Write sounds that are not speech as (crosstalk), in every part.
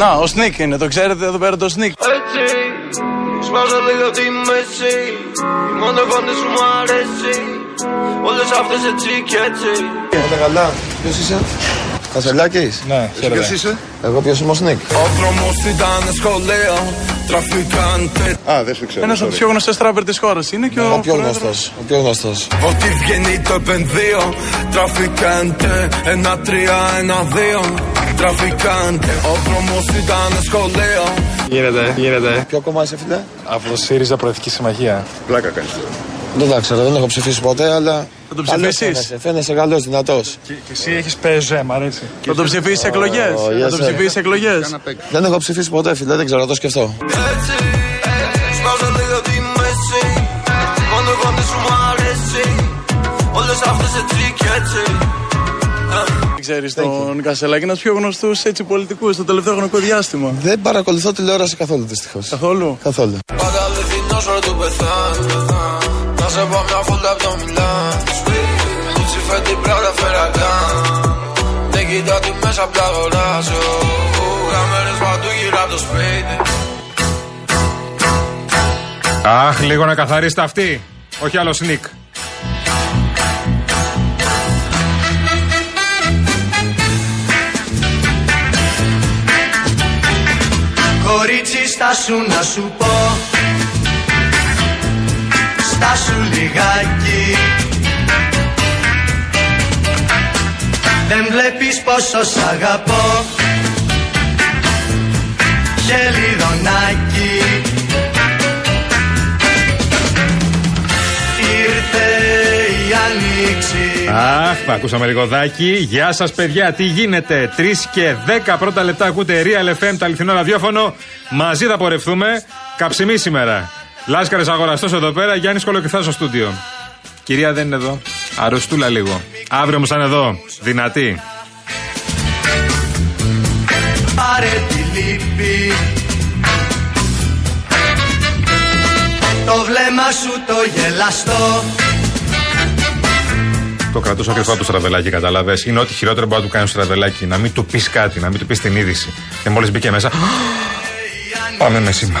Να, ο Snik είναι, το ξέρετε εδώ πέρα το Snik. Έτσι, σπάζω λίγο τη μέση Η μόνο φωνή σου μου αρέσει Όλες αυτές έτσι και έτσι Όλα καλά. Ποιος είσαι, Κασελάκη. Ναι, χαίρετε. Ποιος είσαι, Εγώ ποιος είμαι ο Snik. Ο δρόμος ήταν σχολείο Traficante Α, δεν σου ξέρω. Ένας από τους πιο γνωστές τράπερ της χώρας είναι και ο, Ο πιο πρόεδρος- γνωστός. Ο πιο γνωστός. Ό,τι βγαίνει το επενδύω Traficante Ένα τρία, ένα δύο Τραφικάντε Ο δρόμος ήταν σχολείο Γίνεται, γίνεται. Ποιο κόμμα είσαι, φίλε; Από το ΣΥΡΙΖΑ Προεδρική Συμμαχία. Πλάκα κάνεις. Δεν τα ξέρω, δεν έχω ψηφίσει ποτέ, αλλά. Θα τον Καλός ψηφίσεις; φαίνεσαι, Φαίνεσαι καλός, δυνατός. Και, και εσύ έχεις ΠΕΖΕ, μ' αρέσει. Θα τον ψηφίσεις εκλογές; Oh, Θα yes, τον sir. ψηφίσεις εκλογές; Δεν έχω ψηφίσει ποτέ, φίλε, δεν ξέρω, να το σκεφτώ. Έτσι, σπάζω λίγο τη μέση Η μόνο φωνή σου μου αρέσει Όλες αυτές έτσι και έτσι Ξέρεις τον Κασελάκη, ένας από του πιο γνωστούς πολιτικούς στο τελευταίο χρονικό διάστημα. Δεν παρακολουθώ τηλεόραση καθόλου, δυστυχώς. Καθόλου; Καθόλου. Πάντα αληθινός ρε του πεθάνω Να σε πάω μια φούλτα από το Μιλάν Gucci φέτη πράτα φερακάν Δεν κοιτάω τι μέσα απ' τα αγοράζω Κάμερες παντού γύρω από το σπίτι Αχ, λίγο να καθαρίσετε αυτή. Όχι άλλο σνικ. Κορίτσι στάσου να σου πω Στάσου λιγάκι Δεν βλέπεις πόσο σ' αγαπώ Χελιδονάκι Ήρθε η άνοιξη Αχ, θα ακούσαμε λίγο δάκι. Γεια σας, παιδιά, τι γίνεται; 3 και 10 πρώτα λεπτά ακούτε Real FM, το αληθινό ραδιόφωνο. Μαζί θα πορευτούμε. Καψιμή σήμερα. Λάσκαρες αγοραστός εδώ πέρα, Γιάννης Κολοκυθάς στο στούντιο. Κυρία δεν είναι εδώ. Αρρωστούλα λίγο. Αύριο όμως θα είναι εδώ. Δυνατή. πάρε τη λύπη Το βλέμμα σου το γελαστό Το κρατούσα κρυφά από το στραβελάκι, κατάλαβες. Είναι ό,τι χειρότερο μπορεί να του κάνει ο στραβελάκι. Να μην του πεις κάτι, να μην του πεις την είδηση. Και μόλις μπήκε μέσα. Πάμε με σήμα.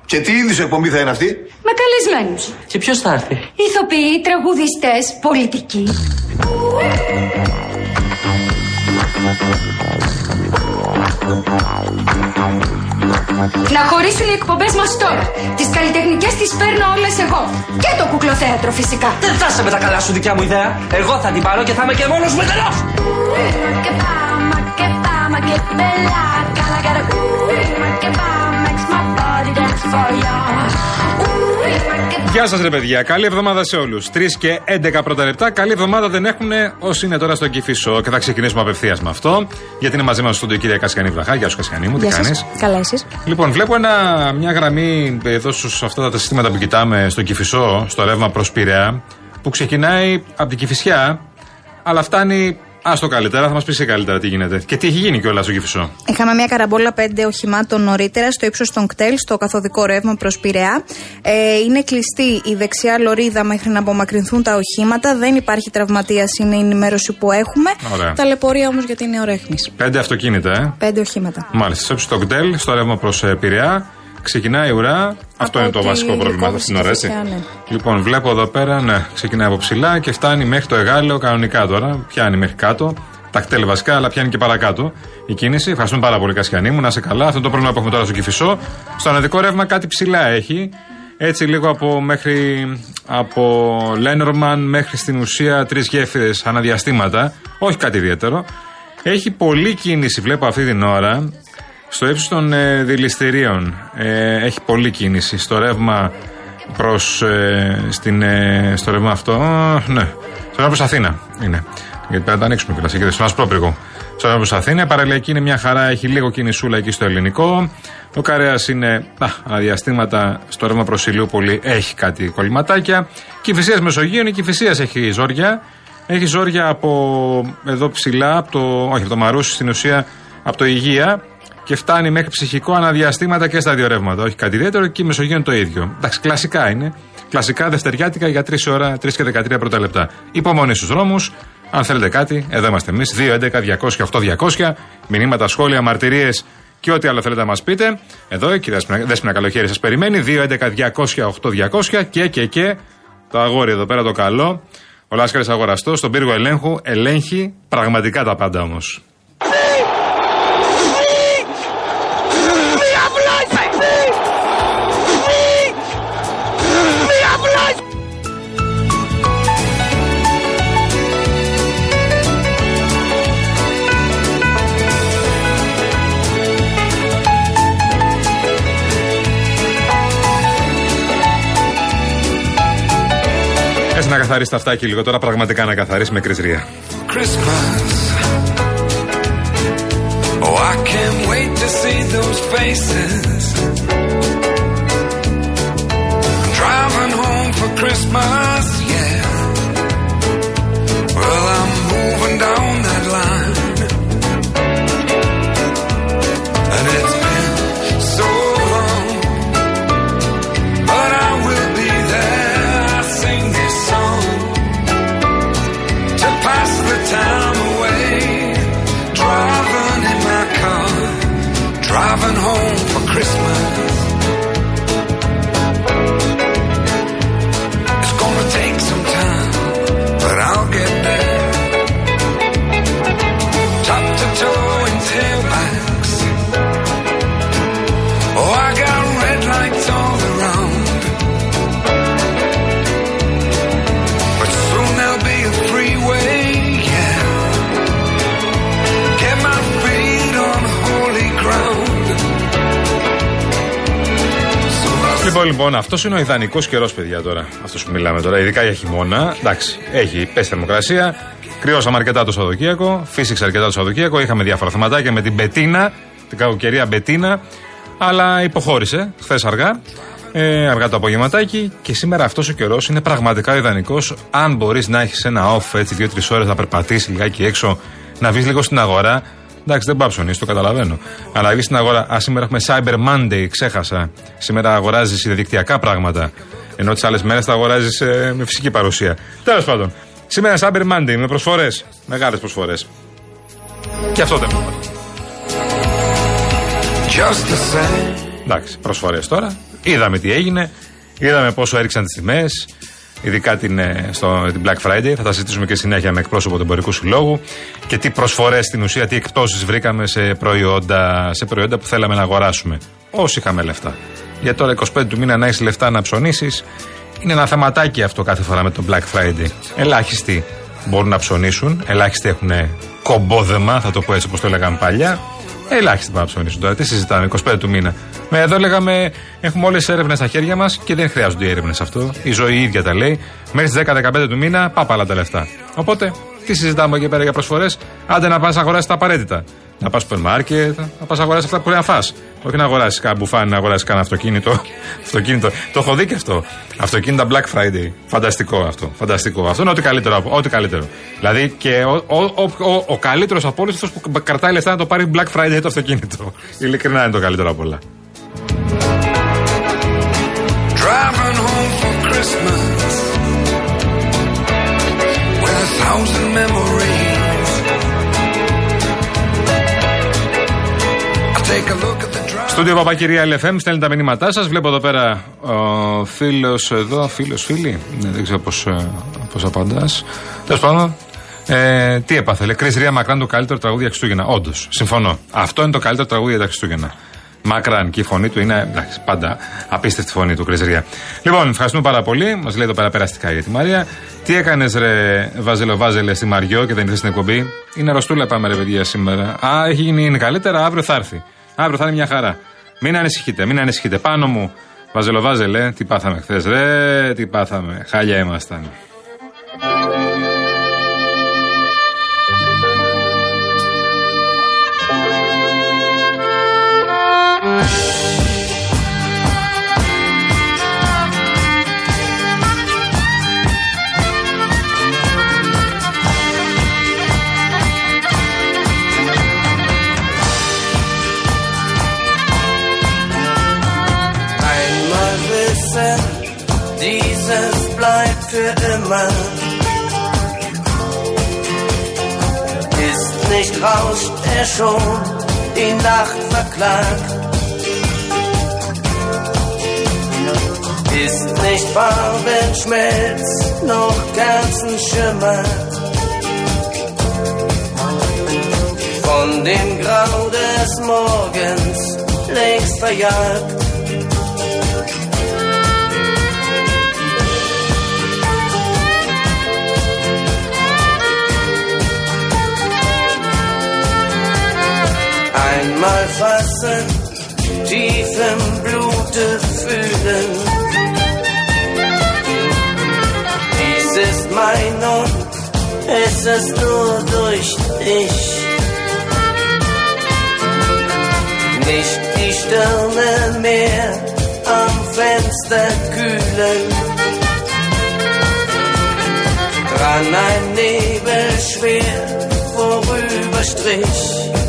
Και τι είδους εκπομπή θα είναι αυτή; Με καλεσμένους. Και ποιος θα έρθει; Ηθοποιοί, τραγουδιστές, πολιτικοί. Να χωρίσουν οι εκπομπές μας τώρα. Τις καλλιτεχνικές τις παίρνω όλες εγώ. Και το κουκλοθέατρο φυσικά. Δεν θα είσαι με τα καλά σου δικιά μου ιδέα. Εγώ θα την πάρω και θα είμαι και μόνος μου εντελώς. Ma che fa, ma che fa, Γεια σας, ρε παιδιά. Καλή εβδομάδα σε όλους. 3 και 11 πρώτα λεπτά. Καλή εβδομάδα δεν έχουν όσοι είναι τώρα στο Κυφισό. Και θα ξεκινήσουμε απευθείας με αυτό. Γιατί είναι μαζί μας στο κυρία Κασιανή Βραχά. Γεια σου, Κασιανή μου. Τι κάνεις; Καλά, εσείς; Λοιπόν, βλέπω ένα, μια γραμμή εδώ στους, αυτά τα συστήματα που κοιτάμε στο Κυφισό, στο ρεύμα προς Πειραιά, που ξεκινάει από την Κυφισιά, αλλά φτάνει. Α το καλύτερα, θα μας πεις καλύτερα τι γίνεται. Και τι έχει γίνει κιόλας στο Κυφισό. Είχαμε μια καραμπόλα πέντε οχημάτων νωρίτερα στο ύψος των κτέλ, στο καθοδικό ρεύμα προς Πειραιά. Ε, είναι κλειστή η δεξιά λωρίδα μέχρι να απομακρυνθούν τα οχήματα. Δεν υπάρχει τραυματία, είναι η ενημέρωση που έχουμε. Ωραία. Ταλαιπωρία όμως για την νεορέχνη. Πέντε αυτοκίνητα, ε. Πέντε οχήματα. Μάλιστα, σε το κτέλ, στο ρεύμα προς Πειραιά. Ξεκινάει η ουρά. Αυτό είναι το τη βασικό πρόβλημα αυτή την ώρα, έτσι. Κυφισιά, ναι. Λοιπόν, βλέπω εδώ πέρα, ναι, ξεκινάει από ψηλά και φτάνει μέχρι το Εγάλεο κανονικά τώρα. Πιάνει μέχρι κάτω. Τα κτέλ βασικά, αλλά πιάνει και παρακάτω η κίνηση. Ευχαριστούμε πάρα πολύ, Κασιανή μου. Να είσαι καλά. Αυτό είναι το πρόβλημα που έχουμε τώρα στο Κυφισό. Στο αναδικό ρεύμα κάτι ψηλά έχει. Έτσι λίγο από μέχρι από Λένορμαν μέχρι στην ουσία τρεις γέφυρες αναδιαστήματα. Όχι κάτι ιδιαίτερο. Έχει πολλή κίνηση, βλέπω αυτή την ώρα. Στο ύψος των ε, δηληστηρίων ε, έχει πολλή κίνηση. Στο ρεύμα προς, ε, στην, ε, στο ρεύμα αυτό, ναι, στο ρεύμα προς Αθήνα είναι. Γιατί πρέπει να τα ανοίξουμε κιόλας, έχετε στον Ασπρόπυργο. στο Αεροδρόμιο Αθήνα. Η παραλιακή είναι μια χαρά, έχει λίγο κινησούλα εκεί στο ελληνικό. Ο Καρέας είναι α, αδιαστήματα στο ρεύμα προς Ηλιούπολη, έχει κάτι κολληματάκια. Κυφυσία Μεσογείων, η Κυφυσία έχει ζόρια. Έχει ζόρια από εδώ ψηλά, από το, όχι από το Μαρούσι στην ουσία, από το Υγεία και φτάνει μέχρι ψυχικό αναδιαστήματα και στα δύο ρεύματα. Όχι κάτι ιδιαίτερο και η Μεσογείων το ίδιο. Εντάξει, κλασικά είναι. Κλασικά δευτεριάτικα για 3 ώρα, 3 και 13 πρώτα λεπτά. Υπομονή στους δρόμους. Αν θέλετε κάτι, εδώ είμαστε εμείς. 2, 11, 200, 8, 200. Μηνύματα, σχόλια, μαρτυρίες και ό,τι άλλο θέλετε να μας πείτε. Εδώ η κυρία Δέσπινα Καλοχέρη σας περιμένει. 2, 11, 200, 8, 200 και και και το αγόρι εδώ πέρα το καλό. Ο Λάσκαρης Αγοραστός στον πύργο ελέγχου ελέγχει πραγματικά τα πάντα όμως. Να καθαρίσει τα αυτάκι λίγο τώρα, πραγματικά να καθαρίσει με κρυσρία. Christmas. Oh, I can't wait to see those faces. Driving home for Christmas, yeah. Well, I'm moving down Christmas. Λοιπόν, λοιπόν, αυτός είναι ο ιδανικός καιρός, παιδιά, τώρα. Αυτός που μιλάμε τώρα, ειδικά για χειμώνα. Εντάξει, έχει πέσει θερμοκρασία. Κρυώσαμε αρκετά το Σαββατοκύριακο. Φύσηξε αρκετά το Σαββατοκύριακο. Είχαμε διάφορα θεματάκια με την Μπετίνα, την κακοκαιρία Μπετίνα. Αλλά υποχώρησε χθες αργά. Ε, αργά το απογευματάκι. Και σήμερα αυτός ο καιρός είναι πραγματικά ιδανικός. Αν μπορείς να έχεις ένα off έτσι δύο-τρει ώρες να περπατήσεις λιγάκι έξω, να βγεις λίγο στην αγορά. Εντάξει, δεν πάω ψωνίσει, το καταλαβαίνω. Αλλά βγει στην αγορά. Α, σήμερα έχουμε Cyber Monday, ξέχασα. Σήμερα αγοράζεις διαδικτυακά πράγματα. Ενώ τις άλλες μέρες τα αγοράζεις με φυσική παρουσία. Τέλος πάντων, σήμερα Cyber Monday με προσφορές. Μεγάλες προσφορές. Και αυτό δεν Just the same. Εντάξει, προσφορές τώρα. Είδαμε τι έγινε. Είδαμε πόσο έριξαν τις τιμές. Ειδικά την, ε, στο, την Black Friday. Θα τα συζητήσουμε και συνέχεια με εκπρόσωπο του εμπορικού συλλόγου. Και τι προσφορές στην ουσία, τι εκπτώσεις βρήκαμε σε προϊόντα, σε προϊόντα που θέλαμε να αγοράσουμε. Όσοι είχαμε λεφτά. Για τώρα 25 του μήνα να έχεις λεφτά να ψωνίσεις. Είναι ένα θεματάκι αυτό κάθε φορά με το Black Friday. Ελάχιστοι μπορούν να ψωνίσουν. Ελάχιστοι έχουν κομπόδεμα, θα το πω έτσι όπως το έλεγαν παλιά. Ελάχιστοι μπορούν να ψωνίσουν τώρα. Τι συζητάμε, 25 του μήνα. Με εδώ λέγαμε, έχουμε όλες τις έρευνες στα χέρια μας και δεν χρειάζονται οι έρευνες αυτό. Η ζωή η ίδια τα λέει. Μέχρι τις 10-15 του μήνα, πάπαλα τα λεφτά. Οπότε, τι συζητάμε εκεί πέρα για προσφορές; Άντε να πας αγοράσεις τα απαραίτητα. Να πας στο μάρκετ, να πας αγοράσεις αυτά που πρέπει να φά. Όχι να αγοράσεις κάνα μπουφάνι, να αγοράσεις κανένα αυτοκίνητο. (laughs) αυτοκίνητο. Το έχω δει και αυτό. Αυτοκίνητα Black Friday. Φανταστικό αυτό. Φανταστικό. Αυτό είναι ό,τι καλύτερο. από- Ό,τι καλύτερο. Δηλαδή και ο, ο, ο, ο, ο καλύτερος από όλους αυτός που κρατάει λεφτά να το πάρει Black Friday το αυτοκίνητο. (laughs) Ειλικρινά είναι το καλύτερο από όλα. Christmas with a thousand memories. I take a look at the drive. Στούντιο Παπακυρία LFM, στέλνει τα μηνύματά σας. Βλέπω εδώ πέρα ο φίλος εδώ, φίλος, φίλη. Ναι, δεν ξέρω πώς πώς απαντάς. Τέλος πάντων, ε, τι έπαθε, λέει. Κρι Ρία Μακράν το καλύτερο τραγούδι για Χριστούγεννα. Όντως, συμφωνώ. Αυτό είναι το καλύτερο τραγούδι για τα Χριστούγεννα. Μακράν και η φωνή του είναι εντάξει, πάντα απίστευτη φωνή του Κρυζρία. Λοιπόν, ευχαριστούμε πάρα πολύ. Μας λέει εδώ πέρα περαστικά για τη Μαρία. Τι έκανες, ρε Βάζελο στη Μαριό και δεν ήρθες στην εκπομπή; Είναι αρρωστούλα, πάμε ρε παιδιά σήμερα. Α, έχει γίνει είναι καλύτερα, αύριο θα έρθει. Αύριο θα είναι μια χαρά. Μην ανησυχείτε, μην ανησυχείτε. Πάνω μου, Βαζελοβάζελε, τι πάθαμε χθες, ρε, τι πάθαμε. Χάλια ήμασταν. Er schon die Nacht verklagt. Ist nicht Farbenschmelz noch Kerzenschimmer. Von dem Grau des Morgens längst verjagt. Einmal fassen, tief im Blute fühlen. Dies ist mein und es ist nur durch dich. Nicht die Sterne mehr am Fenster kühlen. Dran ein Nebel schwer vorüberstrich.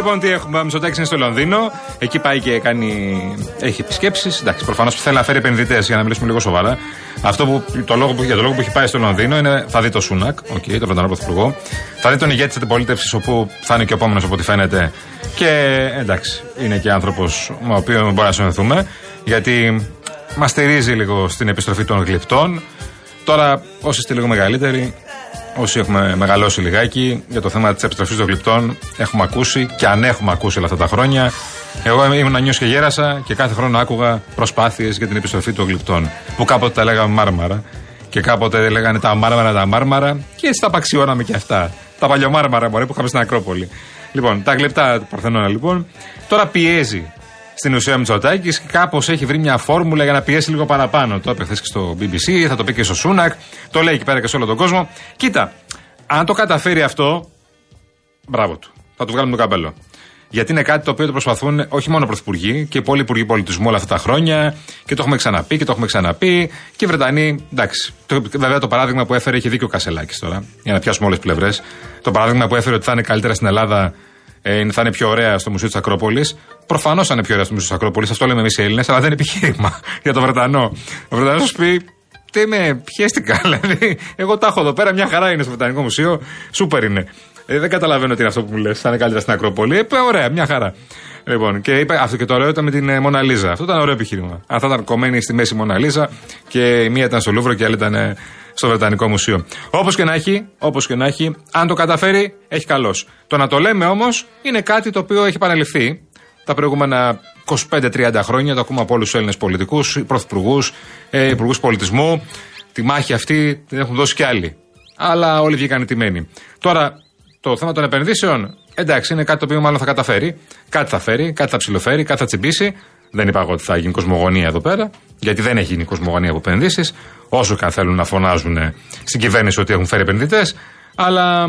Λοιπόν, λοιπόν, τι έχουμε. Ο Μητσοτάκη είναι στο Λονδίνο. Εκεί πάει και κάνει. Έχει επισκέψεις. Εντάξει, προφανώς θέλει να φέρει επενδυτές για να μιλήσουμε λίγο σοβαρά. Αυτό που, το λόγο που, για το λόγο που έχει πάει στο Λονδίνο είναι θα δει το Σούνακ, okay, τον Βρετανό Πρωθυπουργό. Θα δει τον ηγέτη της αντιπολίτευσης, όπου θα είναι και ο επόμενος από ό,τι φαίνεται. Και εντάξει, είναι και άνθρωπος με ο οποίο μπορεί να συνοηθούμε. Γιατί μας στηρίζει λίγο στην επιστροφή των γλυπτών. Τώρα, όσοι είστε λίγο μεγαλύτεροι, όσοι έχουμε μεγαλώσει λιγάκι για το θέμα της επιστροφής των γλυπτών, έχουμε ακούσει και αν έχουμε ακούσει όλα αυτά τα χρόνια. Εγώ ήμουν νιός και γέρασα και κάθε χρόνο άκουγα προσπάθειες για την επιστροφή των γλυπτών. Που κάποτε τα λέγαμε μάρμαρα και κάποτε λέγανε τα μάρμαρα, τα μάρμαρα και έτσι τα απαξιώναμε και αυτά. Τα παλιομάρμαρα μπορεί που είχαμε στην Ακρόπολη. Λοιπόν, τα γλυπτά του Παρθενώνα λοιπόν. Τώρα πιέζει στην ουσία Μητσοτάκης και κάπως έχει βρει μια φόρμουλα για να πιέσει λίγο παραπάνω. Το έπαιξε και στο BBC, θα το πει και στο Σούνακ, το λέει εκεί πέρα και σε όλο τον κόσμο. Κοίτα, αν το καταφέρει αυτό, μπράβο του. Θα τους βγάλουμε το καπέλο. Γιατί είναι κάτι το οποίο το προσπαθούν όχι μόνο πρωθυπουργοί και πολλοί υπουργοί πολιτισμού όλα αυτά τα χρόνια και το έχουμε ξαναπεί και το έχουμε ξαναπεί και οι Βρετανοί. Εντάξει. Το, βέβαια το παράδειγμα που έφερε έχει δίκιο ο Κασελάκης τώρα, για να πιάσουμε όλες τις πλευρές. Το παράδειγμα που έφερε ότι θα είναι καλύτερα στην Ελλάδα ε, θα είναι πιο ωραία στο Μουσείο της Ακρόπολης. Προφανώς θα είναι πιο ωραία στο Μουσείο της Ακρόπολης, αυτό λέμε εμείς οι Έλληνες, αλλά δεν είναι επιχείρημα (laughs) για τον Βρετανό. Ο Βρετανός σου πει, τι με πιέστηκα, (laughs) δηλαδή. Εγώ τα έχω εδώ πέρα, μια χαρά είναι στο Βρετανικό Μουσείο, σούπερ είναι. Ε, δεν καταλαβαίνω τι είναι αυτό που μου λες, θα είναι καλύτερα στην Ακρόπολη. Ε, ωραία, μια χαρά. Λοιπόν, και είπε αυτό και το ωραίο ήταν με την ε, Μοναλίζα. Αυτό ήταν ωραίο επιχείρημα. Αν θα ήταν κομμένη στη μέση Μοναλίζα και η μία ήταν στο Λούβρο και η άλλη ήταν ε, στο Βρετανικό Μουσείο. Όπως και να έχει, όπως και να έχει, αν το καταφέρει, έχει καλώ. Το να το λέμε όμως είναι κάτι το οποίο έχει επαναληφθεί τα προηγούμενα 25-30 χρόνια. Το ακούμε από όλους τους Έλληνες πολιτικούς, πρωθυπουργούς, ε, υπουργούς πολιτισμού. Τη μάχη αυτή την έχουν δώσει κι άλλοι. Αλλά όλοι βγήκαν τιμένοι. Τώρα, το θέμα των επενδύσεων, εντάξει, είναι κάτι το οποίο μάλλον θα καταφέρει. Κάτι θα φέρει, κάτι θα ψηλοφέρει, κάτι θα τσιμπήσει. Δεν είπα εγώ ότι θα γίνει κοσμογονία εδώ πέρα, γιατί δεν έχει γίνει κοσμογονία από επενδύσεις. Όσο και αν θέλουν να φωνάζουν στην κυβέρνηση ότι έχουν φέρει επενδυτές, αλλά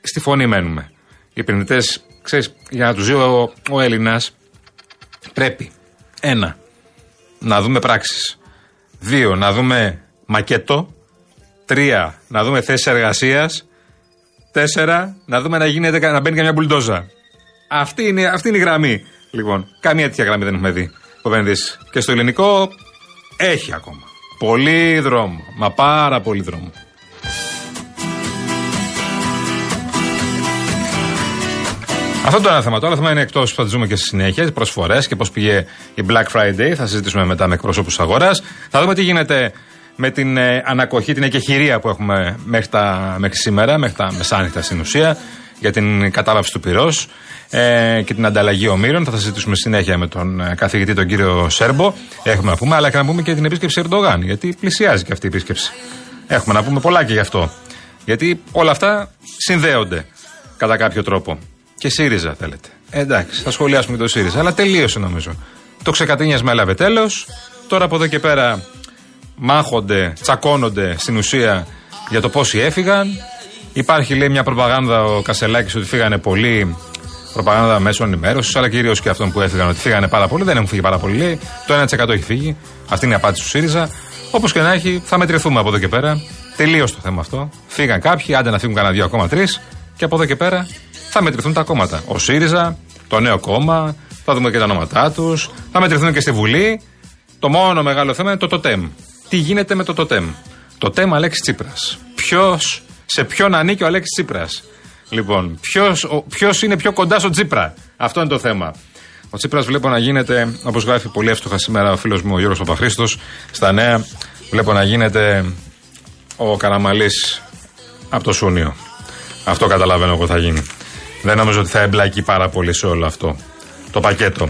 στη φωνή μένουμε. Οι επενδυτές, ξέρεις, για να τους ζει ο, ο Έλληνας, πρέπει ένα, να δούμε πράξεις. Δύο, να δούμε μακέτο. Τρία, να δούμε θέσεις εργασίας. Τέσσερα, να δούμε να, γίνεται, να μπαίνει καμιά μπουλντόζα. Αυτή είναι, αυτή είναι η γραμμή. Λοιπόν, καμία τέτοια γραμμή δεν έχουμε δει από επενδύσει. Και στο ελληνικό έχει ακόμα. Πολύ δρόμο. Μα πάρα πολύ δρόμο. Αυτό το ένα θέμα. Το άλλο θέμα είναι εκτός που θα ζούμε και στη συνέχεια, προσφορές και πώς πήγε η Black Friday. Θα συζητήσουμε μετά με εκπροσώπους αγοράς. Θα δούμε τι γίνεται με την ε, ανακοχή, την εκεχηρία που έχουμε μέχρι, τα, μέχρι σήμερα, μέχρι τα μεσάνυχτα στην ουσία, για την κατάλαψη του πυρός ε, και την ανταλλαγή ομήρων. Θα τα συζητήσουμε συνέχεια με τον ε, καθηγητή, τον κύριο Σέρμπο. Έχουμε να πούμε, αλλά και να πούμε και την επίσκεψη Ερντογάν, γιατί πλησιάζει και αυτή η επίσκεψη. Έχουμε να πούμε πολλά και γι' αυτό. Γιατί όλα αυτά συνδέονται κατά κάποιο τρόπο. Και ΣΥΡΙΖΑ θέλετε. Ε, εντάξει, θα σχολιάσουμε και το ΣΥΡΙΖΑ, αλλά τελείωσε νομίζω. Το ξεκατίνιασμα έλαβε τέλος. Τώρα από εδώ και πέρα μάχονται, τσακώνονται στην ουσία για το πόσοι έφυγαν. Υπάρχει λέει μια προπαγάνδα ο Κασελάκης ότι φύγανε πολλοί προπαγάνδα μέσων ενημέρωσης, αλλά κυρίως και αυτών που έφυγαν ότι φύγανε πάρα πολύ. Δεν έχουν φύγει πάρα πολύ, λέει. Το 1% έχει φύγει. Αυτή είναι η απάντηση του ΣΥΡΙΖΑ. Όπως και να έχει, θα μετρηθούμε από εδώ και πέρα. Τελείω το θέμα αυτό. Φύγαν κάποιοι, άντε να φύγουν κανένα δύο ακόμα τρεις. Και από εδώ και πέρα θα μετρηθούν τα κόμματα. Ο ΣΥΡΙΖΑ, το νέο κόμμα, θα δούμε και τα ονόματά τους. Θα μετρηθούν και στη Βουλή. Το μόνο μεγάλο θέμα είναι το ΤΟΤΕΜ. Τι γίνεται με το ΤΟΤΕΜ. Το ΤΕΜ Αλέξης Τσίπρας. Ποιος, σε ποιον ανήκει ο Αλέξης Τσίπρας; Λοιπόν, ποιος είναι πιο κοντά στο Τσίπρα; Αυτό είναι το θέμα. Ο Τσίπρας βλέπω να γίνεται, όπως γράφει πολύ εύστοχα σήμερα ο φίλος μου ο Γιώργος Παπαχρήστος, στα νέα, βλέπω να γίνεται ο Καραμαλής από το Σούνιο. Αυτό καταλαβαίνω εγώ θα γίνει. Δεν νομίζω ότι θα εμπλακεί πάρα πολύ σε όλο αυτό το πακέτο.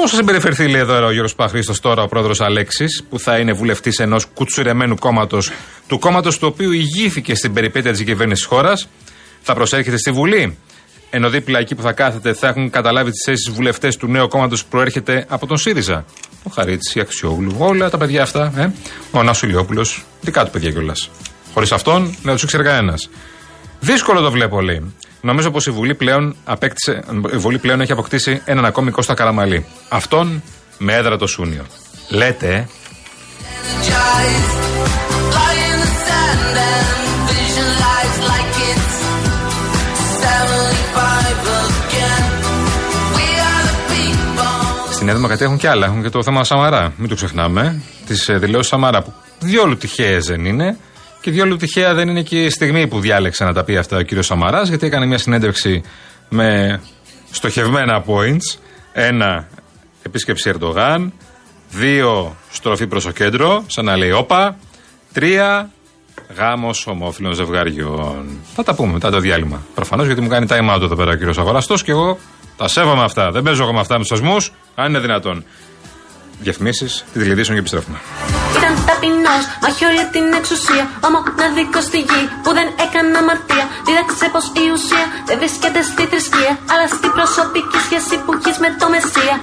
Πώ θα συμπεριφερθεί, λέει εδώ ο Γιώργος Παχρήστο, τώρα ο πρόεδρος Αλέξης, που θα είναι βουλευτής ενός κουτσουρεμένου κόμματος, του κόμματος του οποίου ηγήθηκε στην περιπέτεια της κυβέρνησης χώρας, θα προσέρχεται στη Βουλή. Ενώ δίπλα εκεί που θα κάθεται θα έχουν καταλάβει τις θέσεις βουλευτές του νέου κόμματος που προέρχεται από τον ΣΥΡΙΖΑ. Ο Χαρίτη, η Αξιόγλου, όλα τα παιδιά αυτά. Ε; Ο Νασουλιόπουλο, δικά του παιδιά κιόλας. Χωρίς αυτόν δεν τους ήξερε κανένας. Δύσκολο το βλέπω, λέει. Νομίζω πως η Βουλή πλέον, απέκτησε, η Βουλή πλέον έχει αποκτήσει έναν ακόμη Κώστα Καραμαλή. Αυτόν με έδρα το Σούνιο. Λέτε, ε. Στην Νέα Δημοκρατία έχουν και άλλα. Έχουν και το θέμα Σαμαρά. Μην το ξεχνάμε. Τις δηλώσεις Σαμαρά που διόλου τυχαίες δεν είναι. Και διόλου τυχαία δεν είναι και η στιγμή που διάλεξε να τα πει αυτά ο κύριος Σαμαράς, γιατί έκανε μια συνέντευξη με στοχευμένα points. Ένα, επίσκεψη Ερντογάν. Δύο, στροφή προς το κέντρο, σαν να λέει όπα. Τρία, γάμος ομόφυλων ζευγαριών. Θα τα πούμε μετά το διάλειμμα. Προφανώς γιατί μου κάνει time out εδώ πέρα ο κύριος Αγοραστός και εγώ τα σέβομαι αυτά. Δεν παίζω εγώ με αυτά με τους θεσμούς, αν είναι δυνατόν. Διαφημίσεις, τη τηλεδιήσεων και επιστρέφουμε. Ήταν ταπεινό, μα έχει όλη την εξουσία. Ο μοναδικό στη γη που δεν έκανε αμαρτία. Δίδαξε πως η ουσία δεν βρίσκεται στη θρησκεία, αλλά στην προσωπική σχέση που έχεις με το Μεσσία.